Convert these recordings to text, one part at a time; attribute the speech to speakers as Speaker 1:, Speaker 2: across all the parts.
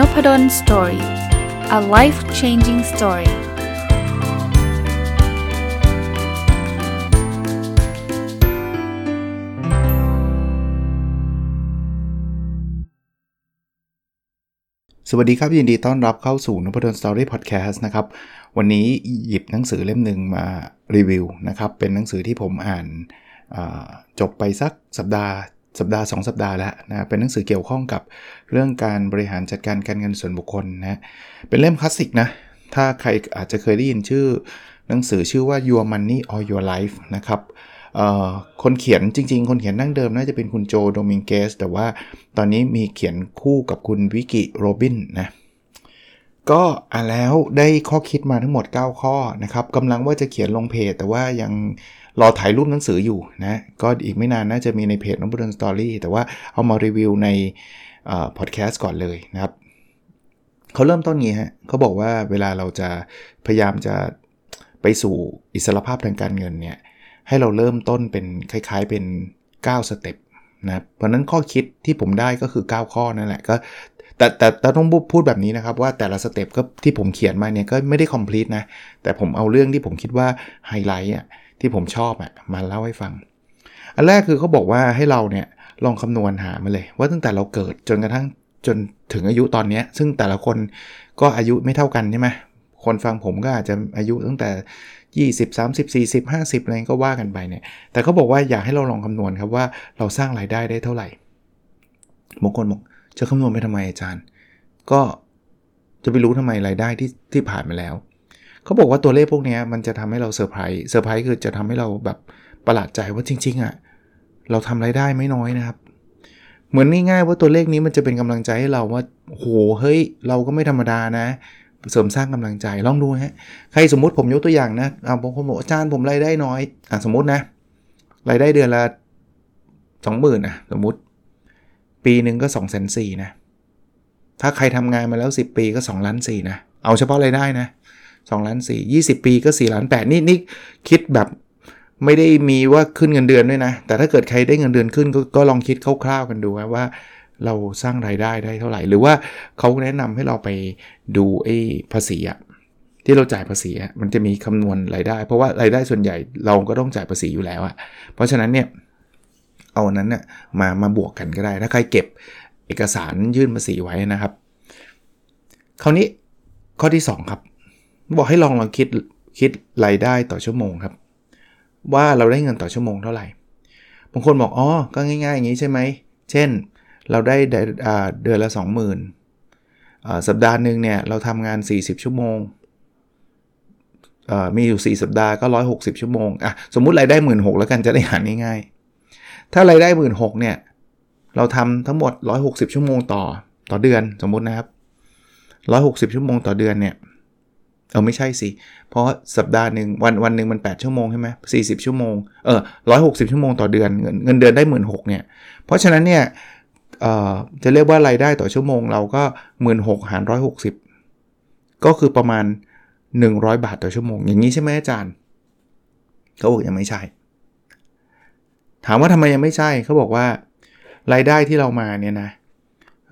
Speaker 1: n o p a d o l story a life changing story สวัสดีครับ ยินดีต้อนรับเข้าสู่นพดล Story พอดแคสต์นะครับ วันนี้หยิบหนังสือเล่มหนึ่งมารีวิวนะครับ เป็นหนังสือที่ผมอ่านจบไปสักสัปดาห์ สัปดาห์ 2 สัปดาห์แล้วนะเป็นหนังสือเกี่ยวข้องกับเรื่องการบริหารจัดการการเงินส่วนบุคคลนะเป็นเล่มคลาสสิกนะ ถ้าใครอาจจะเคยได้ยินชื่อหนังสือชื่อว่า Your Money or Your Life นะครับคนเขียนจริง ๆ คนเขียนนั่งเดิมน่าจะเป็นคุณโจโดมิงเกส แต่ว่าตอนนี้มีเขียนคู่กับคุณวิกิโรบินนะก็อ่านแล้วได้ข้อคิดมาทั้งหมด 9 ข้อนะครับกำลังว่าจะเขียนลงเพจแต่ว่ายัง รอถ่ายรูปหนังสืออยู่นะก็อีกไม่นานน่าจะมีในเพจน้องบุญสตอรี่แต่ว่าเอามารีวิวในพอดแคสต์ก่อนเลยนะครับเขาเริ่มต้นงี้ฮะเขาบอกว่าเวลาเราจะพยายามจะไปสู่อิสรภาพทางการเงินเนี่ยให้เราเริ่มต้นเป็นคล้ายๆเป็น 9 step นะเพราะนั้นข้อคิดที่ผมได้ก็คือ 9 ข้อนั่นแหละก็แต่แต่ต้องพูดแบบนี้นะครับว่าแต่ละ step ก็ที่ผมเขียนมาเนี่ยก็ไม่ได้ complete นะ แต่ผมเอาเรื่องที่ผมคิดว่าไฮไลท์อะ ที่ผมชอบอะมาเล่าให้ฟัง อันแรกคือเขาบอกว่าให้เราเนี่ยลองคำนวณหามาเลย ว่าตั้งแต่เราเกิดจนกระทั่งจนถึงอายุตอนนี้ซึ่งแต่ละคนก็อายุไม่เท่ากันใช่ไหมคนฟังผมก็อาจจะอายุตั้งแต่ 20 30 40 50อะไรก็ว่ากันไปเนี่ย แต่เขาบอกว่าอยากให้เราลองคำนวณครับว่าเราสร้างรายได้ได้เท่าไหร่บางคนบอกจะคำนวณไปทำไมอาจารย์ ก็จะไปรู้ทำไมรายได้ที่ที่ผ่านมาแล้ว เขาบอกว่าตัวเลขพวกนี้มันจะทำให้เรา surprise surprise คือจะทำให้เราแบบประหลาดใจว่าจริง ๆอะ่ะเราทำไรายได้ไม่น้อยนะครับ เหมือนง่ายๆว่าตัวเลขนี้มันจะเป็นกำลังใจให้เราว่าโหเฮ้ย เราก็ไม่ธรรมดานะ เสริมสร้างกำลังใจลองดูฮะใครสมมติผมยกตัวอย่างนะเอาบางคนบอกอาจารย์ผมรายได้น้อยอะสมมตินะรายได้เดือนละสองหมื่นนะสมมติ ปีหนึ่งก็2องแสนสี่นะถ้าใครทำงานมาแล้ว 10 ปีก็2ล้านสี่นะเอาเฉพาะรายได้นะ 2ล้าน4 20 ปีก็4ล้าน8นี่นี่คิดแบบไม่ได้มีว่าขึ้นเงินเดือนด้วยนะ แต่ถ้าเกิดใครได้เงินเดือนขึ้นกก็ลองคิดคร่าวๆกันดูว่าเราสร้างรายได้ได้เท่าไหร่ หรือว่าเขาแนะนำให้เราไปดูไอ้ภาษีอะที่เราจ่ายภาษีมันจะมีคำนวณรายได้ เพราะว่ารายได้ส่วนใหญ่เราก็ต้องจ่ายภาษีอยู่แล้วอะเพราะฉะนั้นเนี่ยเอานั้นเนี่ยมามาบวกกันก็ได้ ถ้าใครเก็บเอกสารยื่นภาษีไว้นะครับ คราวนี้ข้อที่ 2 ครับ บอกให้ลองลองคิดคิดรายได้ต่อชั่วโมงครับ ว่าเราได้เงินต่อชั่วโมงเท่าไหร่บางคนบอกอ๋อก็ง่ายๆ อย่างนี้ใช่ไหมเช่น เราได้เดือนละ 20,000สัปดาห์หนึ่งเนี่ยเราทำงาน 40 ชั่วโมงมีอยู่ 4 สัปดาห์ก็ 160 ชั่วโมงอะสมมุติรายได้ 1 6ื่นแล้วกันจะได้หารง่ายๆ ถ้ารายได้ 1 6ื่นเนี่ยเราทำทั้งหมด 160 ชั่วโมงต่อต่อเดือนสมมุตินะครับ 160 ชั่วโมงต่อเดือนเนี่ย เออไม่ใช่สิ เพราะสัปดาห์หนึ่งวันวันหนึ่งมัน 8 ชั่วโมงใช่ไหมสี่สิบชั่วโมงเออร้อยหกสิบชั่วโมงต่อเดือนเงินเงินเดือนได้หมื่นหกเนี่ยเพราะฉะนั้นเนี่ยเอ่อจะเรียกว่ารายได้ต่อชั่วโมงเราก็หมื่นหกหารร้อยหกสิบก็คือประมาณ 100 บาทต่อชั่วโมง อย่างนี้ใช่ไหมอาจารย์เขาบอกยังไม่ใช่ ถามว่าทำไมยังไม่ใช่เขาบอกว่ารายได้ที่เรามาเนี่ยนะ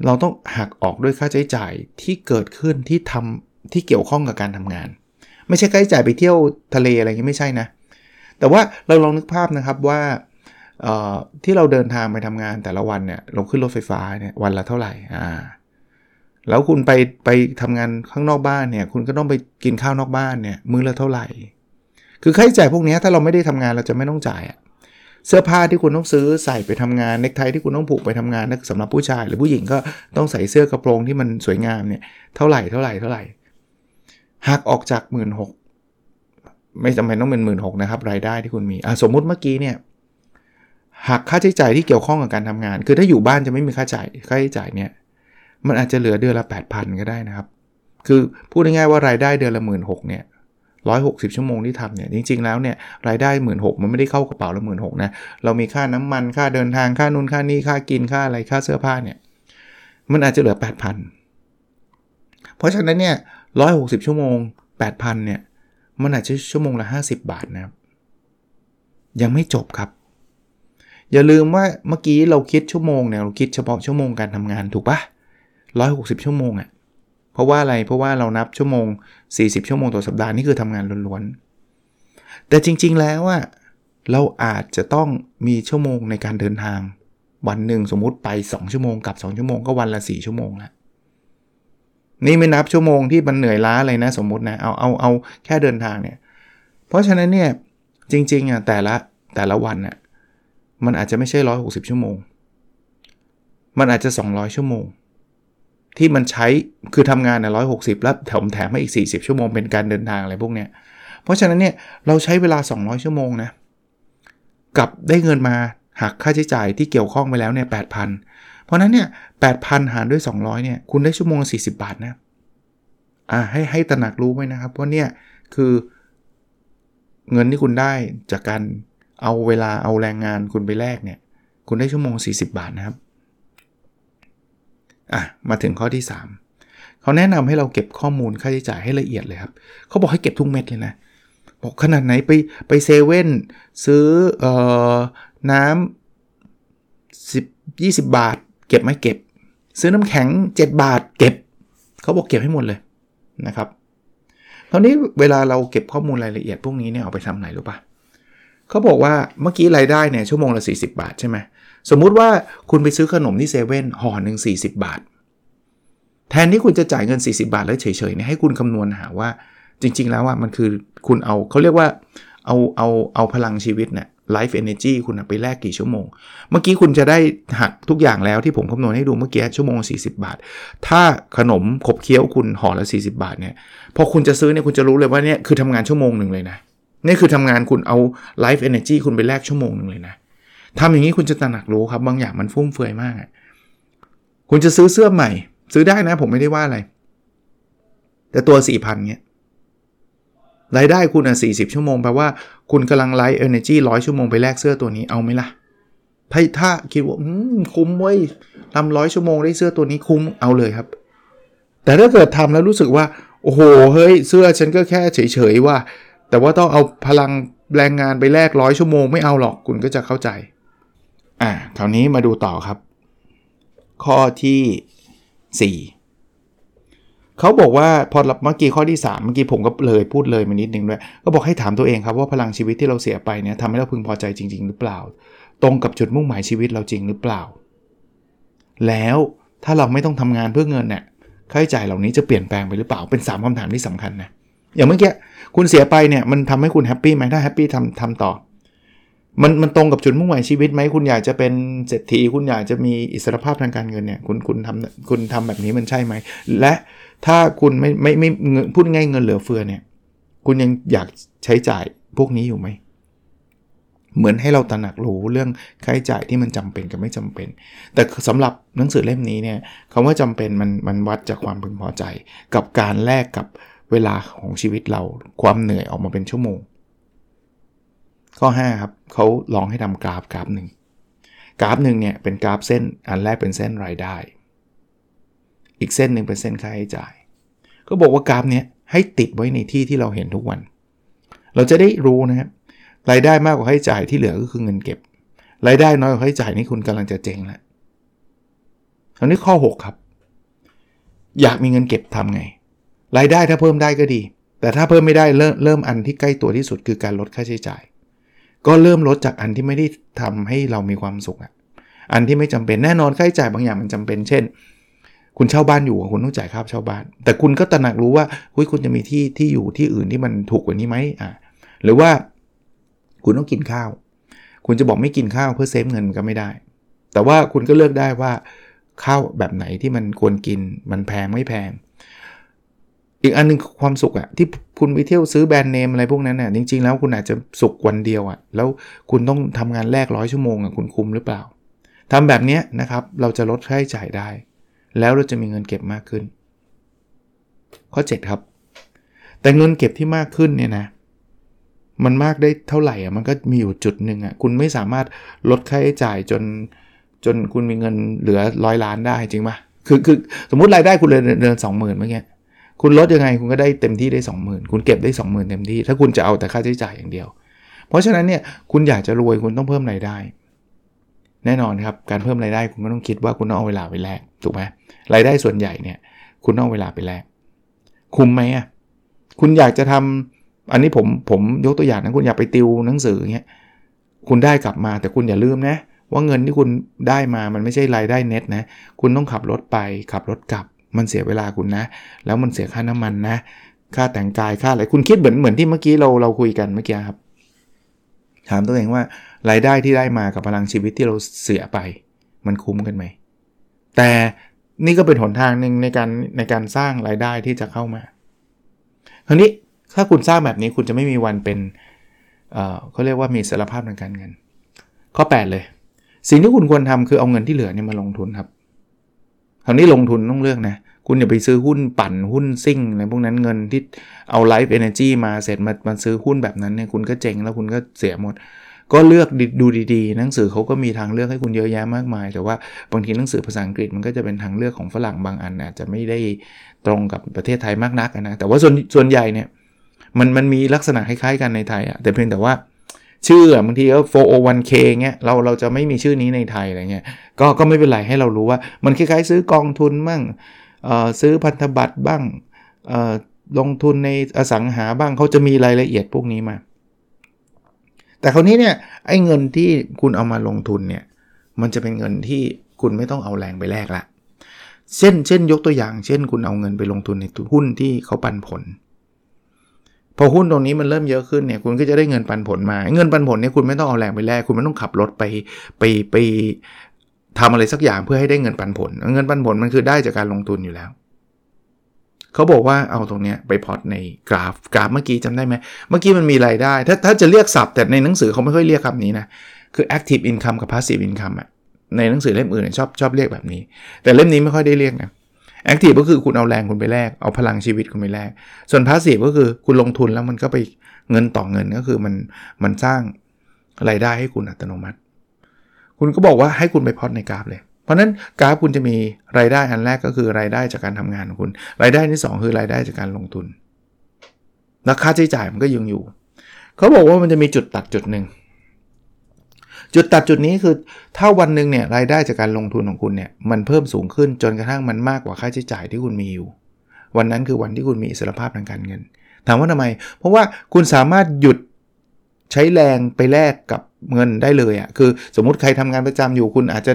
Speaker 1: เราต้องหักออกด้วยค่าใช้จ่ายที่เกิดขึ้นที่ทำ ที่เกี่ยวข้องกับการทำงาน ไม่ใช่ค่าใช้จ่ายไปเที่ยวทะเลอะไรอย่างนี้ไม่ใช่นะ แต่ว่าเราลองนึกภาพนะครับว่าที่เราเดินทางไปทำงานแต่ละวันเนี่ยเราขึ้นรถไฟฟ้าเนี่ยวันละเท่าไหร่อ่าแล้วคุณไปไปทำงานข้างนอกบ้านเนี่ย คุณก็ต้องไปกินข้าวนอกบ้านเนี่ย มื้อละเท่าไหร่ คือค่าใช้จ่ายพวกนี้ถ้าเราไม่ได้ทำงานเราจะไม่ต้องจ่ายอะเสื้อผ้าที่คุณต้องซื้อใส่ไปทำงานเนคไทที่คุณต้องผูกไปทำงานนะสำหรับผู้ชาย หรือผู้หญิงก็ต้องใส่เสื้อกระโปรงที่มันสวยงามเนี่ยเท่าไหร่เท่าไหร่เท่าไหร่ หักออกจาก 1 6ื่นไม่จำเป็นต้องเป็น 1 6ื่นนะครับรายได้ที่คุณมีสมมุติเมื่อกี้เนี่ยหักค่าใช้จ่ายที่เกี่ยวข้องกับการทำงาน คือถ้าอยู่บ้านจะไม่มีค่าจ่ายค่าใช้จ่ายเนี่ยมันอาจจะเหลือเดือนละ 8,000 ก็ได้นะครับ คือพูดง่ายๆว่ารายได้เดือนละ1 6ื่นเนี่ยร้อยหกสิบชั่วโมงที่ทำเนี่ยจริงๆแล้วเนี่ยรายได้หมื่นหกมันไม่ได้เข้ากระเป๋าละหมื่นหกนะเรามีค่าน้ำมันค่าเดินทางค่านุนค่านี้ค่ากินค่าอะไรค่าเสื้อผ้าเนี่ยมันอาจจะเหลือ 8,000 เพราะฉะนั้นเนี่ย 160 ชั่วโมง 8,000 เนี่ย มันอาจจะชั่วโมงละ 50 บาทนะครับ ยังไม่จบครับ อย่าลืมว่าเมื่อกี้เราคิดชั่วโมงเนี่ยเราคิดเฉพาะชั่วโมงการทำงานถูกปะ160 ชั่วโมงอะ่ะราะว่าอะไร เพราะว่าเรานับชั่วโมง 40 ชั่วโมงต่อสัปดาห์นี่คือทำงานล้วนๆ แต่จริงๆ แล้วอะเราอาจจะต้องมีชั่วโมงในการเดินทาง วันหนึ่งสมมุติไป 2 ชั่วโมงกับ 2 ชั่วโมงก็วันละ 4 ชั่วโมงละ นี่ไม่นับชั่วโมงที่มันเหนื่อยล้าเลยนะสมมตินะเอาเอาเอาแค่เดินทางเนี่ย เพราะฉะนั้นเนี่ยจริงๆอะแต่ละแต่ละวันอะมันอาจจะไม่ใช่ 160 ชั่วโมง มันอาจจะ 200 ชั่วโมง ที่มันใช้คือทำงานอะ160แล้วแถมแถมให้อีก 40 ชั่วโมงเป็นการเดินทางอะไรพวกเนี้ยเพราะฉะนั้นเนี่ยเราใช้เวลา 200 ชั่วโมงนะกับได้เงินมาหักค่าใช้จ่ายที่เกี่ยวข้องไปแล้วเนี่ย8,000 เพราะนั้นเนี่ย8,000หารด้วย 200เนี่ยคุณได้ชั่วโมง 40 บาทนะอ่าให้ให้ตระหนักรู้ไว้นะครับว่าเนี่ยคือเงินที่คุณได้จากการเอาเวลาเอาแรงงานคุณไปแลกเนี่ยคุณได้ชั่วโมง 40 บาทนะครับอะมาถึงข้อที่ 3 เขาแนะนำให้เราเก็บข้อมูลค่าใช้จ่ายให้ละเอียดเลยครับ เขาบอกให้เก็บทุกเม็ดเลยนะ บอกขนาดไหนไปไปเซเว่นซื้อเอ่อน้ำสิบยี่สิบบาท เก็บไหมเก็บ ซื้อน้ำแข็ง 7 บาทเก็บ เขาบอกเก็บให้หมดเลยนะครับคราวนี้เวลาเราเก็บข้อมูลรายละเอียดพวกนี้เนี่ยเอาไปทำไหนรู้ปะเขาบอกว่าเมื่อกี้รายได้เนี่ยชั่วโมงละ 40 บาทใช่ไหมสมมุติว่าคุณไปซื้อขนมที่เซเว่นห่อหนึ่ง40 บาท แทนที่คุณจะจ่ายเงิน 40 บาทแล้วเฉยๆเนี่ยให้คุณคำนวณหาว่าจริง ๆ แล้วอะมันคือคุณเอาเขาเรียกว่าเอาเอาเอาพลังชีวิตเนี่ย life energy คุณไปแลกกี่ชั่วโมง เมื่อกี้คุณจะได้หักทุกอย่างแล้วที่ผมคำนวณให้ดูเมื่อกี้ชั่วโมง 40 บาท ถ้าขนมขบเคี้ยวคุณห่อละ 40 บาทเนี่ยพอคุณจะซื้อเนี่ยคุณจะรู้เลยว่าเนี่ยคือทำงานชั่วโมงหนึ่งเลยนะนี่คือทำงานคุณเอา life energy คุณไปแลกชั่วโมงหนึ่งเลยนะทำอย่างนี้คุณจะตระหนักรู้ครับบางอย่างมันฟุ่มเฟือยมาก คุณจะซื้อเสื้อใหม่ ซื้อได้นะ ผมไม่ได้ว่าอะไร แต่ตัว4,000เนี้ย รายได้คุณอะ40 ชั่วโมงแปลว่าคุณกำลังไลฟ์เอเนจีร้อยชั่วโมงไปแลกเสื้อตัวนี้เอาไหมล่ะถ้าถ้าคิดว่าคุ้มเว้ยทำร้อยชั่วโมงได้เสื้อตัวนี้คุ้มเอาเลยครับ แต่ถ้าเกิดทำแล้วรู้สึกว่า โอ้โหเฮ้ยเสื้อฉันก็แค่เฉยๆว่า แต่ว่าต้องเอาพลังแรงงานไปแลกร้อยชั่วโมงไม่เอาหรอกคุณก็จะเข้าใจ อ่าคราวนี้มาดูต่อครับ ข้อที่ 4 เขาบอกว่าพอเมื่อกี้ข้อที่ 3 เมื่อกี้ผมก็เลยพูดเลยมานิดนึงด้วย ก็บอกให้ถามตัวเองครับว่าพลังชีวิตที่เราเสียไปเนี่ยทำให้เราพึงพอใจจริง ๆ หรือเปล่า ตรงกับจุดมุ่งหมายชีวิตเราจริงหรือเปล่า แล้วถ้าเราไม่ต้องทำงานเพื่อเงินเนี่ยค่าใช้จ่ายเหล่านี้จะเปลี่ยนแปลงไปหรือเปล่าเป็น 3คำถามที่สำคัญนะอย่างเมื่อกี้คุณเสียไปเนี่ยมันทำให้คุณ happy ไหมถ้า happy ทำทำต่อมันมันตรงกับจุดมุ่งหมายชีวิตไหมคุณอยากจะเป็นเศรษฐีคุณอยากจะมีอิสรภาพทางการเงินเนี่ยคุณคุณทำคุณทำแบบนี้มันใช่ไหม และ ถ้าคุณไม่ไม่ไม่พูดง่ายเงินเหลือเฟือเนี่ย คุณยังอยากใช้จ่ายพวกนี้อยู่ไหม เหมือนให้เราตระหนักรู้เรื่องค่าใช้จ่ายที่มันจำเป็นกับไม่จำเป็น แต่สำหรับหนังสือเล่มนี้เนี่ยคำว่าจำเป็นมันมันวัดจากความพึงพอใจ กับการแลกกับเวลาของชีวิตเราความเหนื่อยออกมาเป็นชั่วโมง ข้อ 5 ครับเขาลองให้ทำกราฟกราฟหนึ่งกราฟหนึ่งเนี่ยเป็นกราฟเส้นอันแรกเป็นเส้นรายได้ อีกเส้นหนึ่งเป็นเส้นค่าใช้จ่าย ก็บอกว่ากราฟเนี้ยให้ติดไว้ในที่ที่เราเห็นทุกวัน เราจะได้รู้นะครับรายได้มากกว่าค่าใช้จ่ายที่เหลือก็คือเงินเก็บ รายได้น้อยกว่าค่าใช้จ่ายนี่คุณกำลังจะเจ๊งแล้วอันนี้ข้อ 6 ครับ อยากมีเงินเก็บทำไง รายได้ถ้าเพิ่มได้ก็ดี แต่ถ้าเพิ่มไม่ได้เริ่มเริ่มอันที่ใกล้ตัวที่สุดคือการลดค่าใช้จ่าย ก็เริ่มลดจากอันที่ไม่ได้ทำให้เรามีความสุขอะอันที่ไม่จำเป็นแน่นอนค่าใช้จ่ายบางอย่างมันจำเป็น เช่น คุณเช่าบ้านอยู่คุณต้องจ่ายค่าเช่าบ้าน แต่คุณก็ตระหนักรู้ว่าคุยคุณจะมีที่ที่อยู่ที่อื่นที่มันถูกกว่านี้ไหมอ่าหรือว่าคุณต้องกินข้าว คุณจะบอกไม่กินข้าวเพื่อเซฟเงินก็ไม่ได้ แต่ว่าคุณก็เลือกได้ว่าข้าวแบบไหนที่มันควรกินมันแพงไม่แพง อีกอันนึงความสุขอะที่คุณไปเที่ยวซื้อแบรนด์เนมอะไรพวกนั้นน่ะจริง ๆ แล้วคุณอาจจะสุขวันเดียวอะแล้วคุณต้องทำงานแลกร้อยชั่วโมงอะคุณคุ้มหรือเปล่าทำแบบนี้นะครับเราจะลดค่าใช้จ่ายได้ แล้วเราจะมีเงินเก็บมากขึ้น ข้อ 7 ครับ แต่เงินเก็บที่มากขึ้นเนี่ยนะ มันมากได้เท่าไหร่อะมันก็มีอยู่จุดหนึ่งอะคุณไม่สามารถลดค่าใช้จ่ายจนจนคุณมีเงินเหลือร้อยล้านได้จริงปะคือคือสมมติรายได้คุณเดือนเดือนสองหมื่นเมื่อกี้คุณลดยังไงคุณก็ได้เต็มที่ได้ 20,000 คุณเก็บได้ 20,000 เต็มที่ ถ้าคุณจะเอาแต่ค่าใช้จ่ายอย่างเดียว เพราะฉะนั้นเนี่ยคุณอยากจะรวยคุณต้องเพิ่มรายได้ แน่นอนครับ การเพิ่มรายได้คุณก็ต้องคิดว่าคุณต้องเอาเวลาไปแลกถูกไหมรายได้ส่วนใหญ่เนี่ยคุณต้องเอาเวลาไปแลกคุ้มไหมอะคุณอยากจะทำอันนี้ผมผมยกตัวอย่างนะคุณอยากไปติวหนังสือเงี้ยคุณได้กลับมาแต่คุณอย่าลืมนะ ว่าเงินที่คุณได้มามันไม่ใช่รายได้เน็ตนะ คุณต้องขับรถไปขับรถกลับ มันเสียเวลาคุณนะ แล้วมันเสียค่าน้ำมันนะ ค่าแต่งกายค่าอะไรคุณคิดเหมือนเหมือนที่เมื่อกี้เราเราคุยกันเมื่อกี้ครับ ถามตัวเองว่า รายได้ที่ได้มากับพลังชีวิตที่เราเสียไป มันคุ้มกันไหม แต่นี่ก็เป็นหนทางหนึ่งในการในการสร้างรายได้ที่จะเข้ามาคราวนี้ถ้าคุณสร้างแบบนี้คุณจะไม่มีวันเป็นเอ่อเขาเรียกว่ามีสารภาพทางการเงิน ข้อ 8 เลย สิ่งที่คุณควรทำคือเอาเงินที่เหลือเนี่ยมาลงทุนครับคราวนี้ลงทุนต้องเลือกนะคุณอย่าไปซื้อหุ้นปั่นหุ้นซิ่งอะไรพวกนั้นเงินที่เอาไลฟ์เอเนจีมาเสร็จมามาซื้อหุ้นแบบนั้นเนี่ยคุณก็เจ๊งแล้วคุณก็เสียหมด ก็เลือกดูดีๆ หนังสือเขาก็มีทางเลือกให้คุณเยอะแยะมากมาย แต่ว่าบางทีหนังสือภาษาอังกฤษมันก็จะเป็นทางเลือกของฝรั่งบางอันอาจจะไม่ได้ตรงกับประเทศไทยมากนักนะแต่ว่าส่วนส่วนใหญ่เนี่ยมันมันมีลักษณะคล้ายๆกันในไทยอะแต่เพียงแต่ว่าชื่อบางทีก็ 401k เงี้ยเราเราจะไม่มีชื่อนี้ในไทยอะไรเงี้ยก็ก็ไม่เป็นไรให้เรารู้ว่า มันคล้ายๆ ซื้อกองทุนบ้างซื้อพันธบัตรบ้างลงทุนในอสังหาบ้างเขาจะมีรายละเอียดพวกนี้มา แต่คราวนี้เนี่ยไอ้เงินที่คุณเอามาลงทุนเนี่ยมันจะเป็นเงินที่คุณไม่ต้องเอาแรงไปแลกละเช่นเช่นยกตัวอย่าง เช่น คุณเอาเงินไปลงทุนในหุ้นที่เขาปันผล พอหุ้นตรงนี้มันเริ่มเยอะขึ้นเนี่ยคุณก็จะได้เงินปันผลมา เงินปันผลเนี่ยคุณไม่ต้องเอาแรงไปแลกคุณไม่ต้องขับรถไปไปไปทำอะไรสักอย่างเพื่อให้ได้เงินปันผล เงินปันผลมันคือได้จากการลงทุนอยู่แล้ว เขาบอกว่าเอาตรงนี้ไปพอร์ตในกราฟกราฟเมื่อกี้จำได้ไหมเมื่อกี้มันมีรายได้ ถ้าถ้าจะเรียกศัพท์แต่ในหนังสือเขาไม่ค่อยเรียกคำนี้นะ คือ active income กับ passive income อะในหนังสือเล่มอื่นชอบชอบเรียกแบบนี้ แต่เล่มนี้ไม่ค่อยได้เรียกนะแอคทีฟก็คือคุณเอาแรงคุณไปแลกเอาพลังชีวิตคุณไปแลกส่วนพาสซีฟก็คือคุณลงทุนแล้วมันก็ไปเงินต่อเงินก็คือมันมันสร้างรายได้ให้คุณอัตโนมัติ คุณก็บอกว่าให้คุณไปพอดในกราฟเลย เพราะนั้นกราฟคุณจะมีรายได้อันแรกก็คือรายได้จากการทำงานของคุณ รายได้ที่ 2 คือรายได้จากการลงทุนแล้วค่าใช้จ่ายมันก็ยังอยู่ เขาบอกว่ามันจะมีจุดตัดจุดหนึ่งจุดตัดจุดนี้คือถ้าวันหนึ่งเนี่ยรายได้จากการลงทุนของคุณเนี่ยมันเพิ่มสูงขึ้นจนกระทั่งมันมากกว่าค่าใช้จ่ายที่คุณมีอยู่ วันนั้นคือวันที่คุณมีอิสรภาพทางการเงิน ถามว่าทำไม เพราะว่าคุณสามารถหยุดใช้แรงไปแลกกับเงินได้เลยอะ่ะคือสมมติใครทำงานประจำอยู่คุณอาจจะ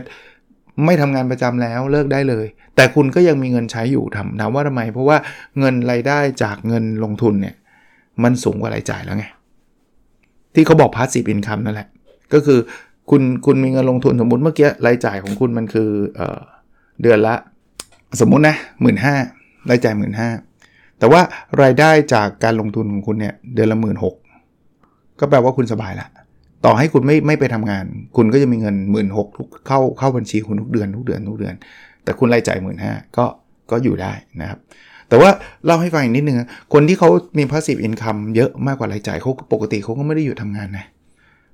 Speaker 1: ไม่ทำงานประจำแล้วเลิกได้เลย แต่คุณก็ยังมีเงินใช้อยู่ทำถามว่าทำไม เพราะว่าเงินรายได้จากเงินลงทุนเนี่ยมันสูงกว่ารายจ่ายแล้วไง ที่เขาบอก passive income นั่นแหละ ก็คือคุณคุณมีเงินลงทุนสมมุติเมื่อกี้รายจ่ายของคุณมันคือเออเดือนละ สมมุตินะหมื่นห้ารายจ่ายหมื่นห้าแต่ว่ารายได้จากการลงทุนของคุณเนี่ยเดือนละหมื่นหกก็แปลว่าคุณสบายละ ต่อให้คุณไม่ไม่ไปทำงาน คุณก็จะมีเงินหมื่นหกเข้าเข้าบัญชีคุณทุกเดือนทุกเดือนทุกเดือน แต่คุณรายจ่ายหมื่นห้าก็ก็อยู่ได้นะครับ แต่ว่าเล่าให้ฟังอีกนิดนึงคนที่เขามี passive income เยอะมากกว่ารายจ่ายเขาปกติเขาก็ไม่ได้อยู่ทำงานนะ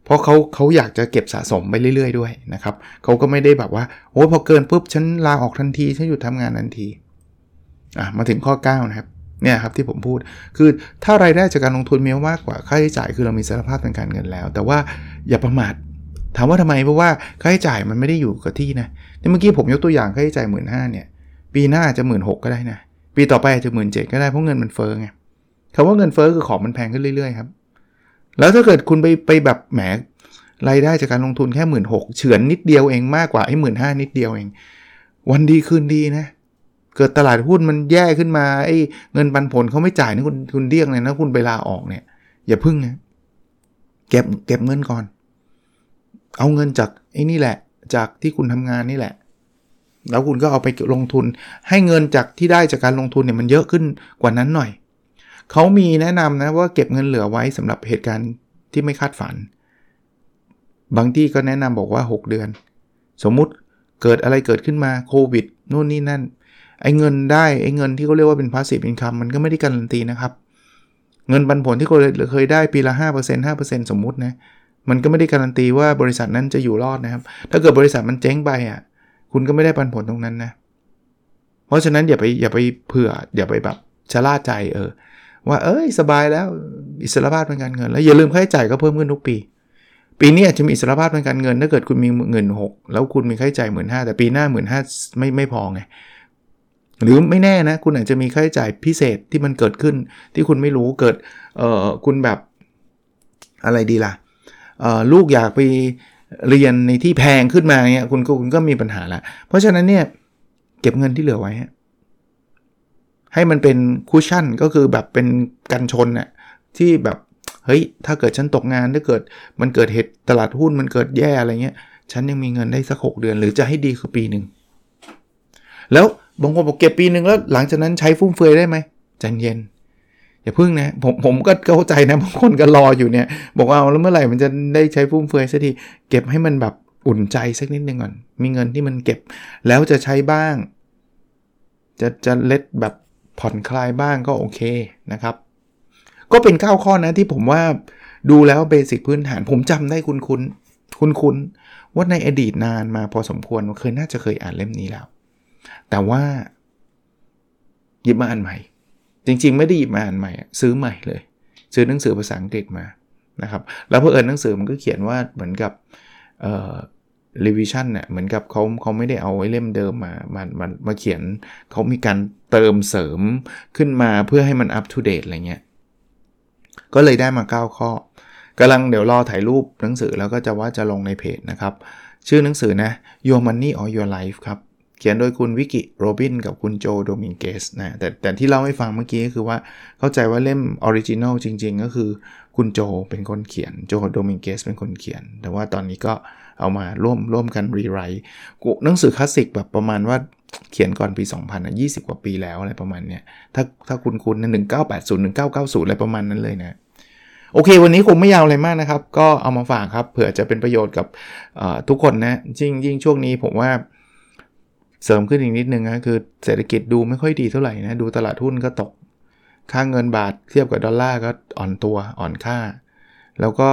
Speaker 1: เพราะเขาเขาอยากจะเก็บสะสมไปเรื่อย ๆ ด้วยนะครับเขาก็ไม่ได้แบบว่าโอ้พอเกินปุ๊บฉันลาออกทันทีฉันหยุดทำงานทันทีอะมาถึงข้อ 9 นะครับ เนี่ยครับที่ผมพูดคือถ้ารายได้จากการลงทุนมีมากกว่าค่าใช้จ่ายคือเรามีอิสรภาพทางการเงินแล้ว แต่ว่าอย่าประมาทถามว่าทำไมเพราะว่าค่าใช้จ่ายมันไม่ได้อยู่กับที่นะเมื่อกี้ผมยกตัวอย่างค่าใช้จ่ายหมื่นห้าเนี่ยปีหน้าจะหมื่นหกก็ได้นะปีต่อไปอาจจะหมื่นเจ็ดก็ได้เพราะเงินมันเฟ้อไงคำว่าเงินเฟ้อคือของมันแพงขึ้นเรื่อยๆครับแล้วถ้าเกิดคุณไปไปแบบแหมรายได้จากการลงทุนแค่หมื่นหกเฉือนนิดเดียวเองมากกว่าไอ้หมื่นห้านิดเดียวเอง วันดีคืนดีนะเเกิดตลาดหุ้นมันแย่ขึ้นมาไอ้เงินปันผลเขาไม่จ่ายนะคุณคุณเรียกเลยนะคุณไปลาออกเนี่ย อย่าพึ่งนะเก็บเก็บเงินก่อน เอาเงินจากไอ้นี่แหละ จากที่คุณทำงานนี่แหละ แล้วคุณก็เอาไปลงทุน ให้เงินจากที่ได้จากการลงทุนเนี่ยมันเยอะขึ้นกว่านั้นหน่อยเขามีแนะนำนะว่าเก็บเงินเหลือไว้สำหรับเหตุการณ์ที่ไม่คาดฝัน บางที่ก็แนะนำบอกว่า 6 เดือน สมมุติเกิดอะไรเกิดขึ้นมาโควิดนู่นนี่นั่น ไอ้เงินได้ไอ้เงินที่เขาเรียกว่าเป็น passive income มันก็ไม่ได้การันตีนะครับ เงินปันผลที่เคยได้ปีละ 5% 5%สมมุตินะมันก็ไม่ได้การันตีว่าบริษัทนั้นจะอยู่รอดนะครับ ถ้าเกิดบริษัทมันเจ๊งไปอะ คุณก็ไม่ได้ปันผลตรงนั้นนะ เพราะฉะนั้นอย่าไปอย่าไปเผื่ออย่าไปแบบชะล่าใจเออ ว่าเอ้ยสบายแล้วอิสรภาพทางการเงิน แล้วอย่าลืมค่าใช้จ่ายก็เพิ่มขึ้นทุกปี ปีนี้อาจจะมีอิสรภาพทางการเงิน ถ้าเกิดคุณมีเงินหกแล้วคุณมีค่าใช้จ่ายหมื่นห้าแต่ปีหน้าหมื่นห้าไม่ไม่พอไง หรือไม่แน่นะ คุณอาจจะมีค่าใช้จ่ายพิเศษที่มันเกิดขึ้น ที่คุณไม่รู้เกิดเอ่อคุณแบบอะไรดีล่ะเอ่อลูกอยากไปเรียนในที่แพงขึ้นมาเงี้ยคุณก็คุณก็มีปัญหาละเพราะฉะนั้นเนี่ยเก็บเงินที่เหลือไว้ให้มันเป็นคุชชั่นก็คือแบบเป็นกันชนน่ะที่แบบเฮ้ยถ้าเกิดฉันตกงานถ้าเกิดมันเกิดเหตุตลาดหุ้นมันเกิดแย่อะไรเงี้ยฉันยังมีเงินได้สักหเดือน หรือจะให้ดีคือปีหนึ่งแล้ว บางคนบอกเก็บปีหนึ่งแล้วหลังจากนั้นใช้ฟุ่มเฟือยได้ไหมใจเย็นอย่าพึ่งนะผมผมก็เข้าใจนะบางคนก็รออยู่เนี่ย บอกว่าแล้วเมื่อไหร่มันจะได้ใช้ฟุ่มเฟือยสักทีเก็บให้มันแบบอุ่นใจสักนิดนึงก่อน มีเงินที่มันเก็บ แล้วจะใช้บ้าง จะจะเล็ดแบบผ่อนคลายบ้างก็โอเคนะครับ ก็เป็น 9 ข้อนะที่ผมว่าดูแล้วเบสิกพื้นฐาน ผมจำได้คุณคุณคุณคุณว่าในอดีตนานมาพอสมควรเคยน่าจะเคยอ่านเล่มนี้แล้ว แต่ว่า หยิบมาอ่านใหม่ จริงๆ ไม่ได้หยิบมาอ่านใหม่ ซื้อใหม่เลย ซื้อหนังสือภาษาอังกฤษมานะครับ แล้วเพื่อเอิญหนังสือมันก็เขียนว่าเหมือนกับเอ่อรีวิชั่นเนี่ยเหมือนกับเขาเขาไม่ได้เอาไว้เล่มเดิมมามามามาเขียนเขามีการเติมเสริมขึ้นมาเพื่อให้มัน up to date อะไรเงี้ยก็เลยได้มา 9 ข้อกำลังเดี๋ยวรอถ่ายรูปหนังสือแล้วก็จะว่าจะลงในเพจนะครับ ชื่อหนังสือนะ Your Money or Your Life ครับ เขียนโดยคุณวิกกี้ โรบินกับคุณโจโดมิงเกสนะแต่แต่ที่เล่าให้ฟังเมื่อกี้ก็คือว่าเข้าใจว่าเล่ม original จริง ๆ ก็คือคุณโจเป็นคนเขียนโจโดมิงเกสเป็นคนเขียน แต่ว่าตอนนี้ก็เอามาร่วมร่วมกัน rewriteหนังสือคลาสสิกแบบประมาณว่าเขียนก่อนปี 2000อะ20 กว่าปีแล้วอะไรประมาณเนี้ยถ้าถ้าคุณคุณนะ1980 1990 อะไรประมาณนั้นเลยนะโอเค วันนี้คงไม่ยาวอะไรมากนะครับ ก็เอามาฝากครับเผื่อจะเป็นประโยชน์กับทุกคนนะยิ่งยิ่งช่วงนี้ผมว่า เสริมขึ้นอีกนิดนึงนะคือเศรษฐกิจดูไม่ค่อยดีเท่าไหร่นะ ดูตลาดหุ้นก็ตก ค่าเงินบาทเทียบกับดอลลาร์ก็อ่อนตัวอ่อนค่า แล้วก็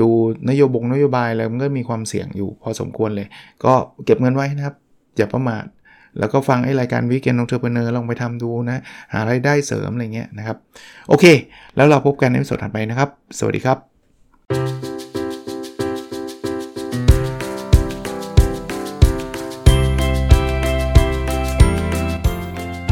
Speaker 1: ดูนโยบงนโยบายอะไรมันก็มีความเสี่ยงอยู่พอสมควรเลย ก็เก็บเงินไว้นะครับ อย่าประมาท แล้วก็ฟังไอ้รายการวิกเกนองเทอร์เพเนอร์ลองไปทำดูนะ หารายได้เสริมอะไรเงี้ยนะครับ โอเค แล้วเราพบกันในสดถัดไปนะครับ สวัสดีครับ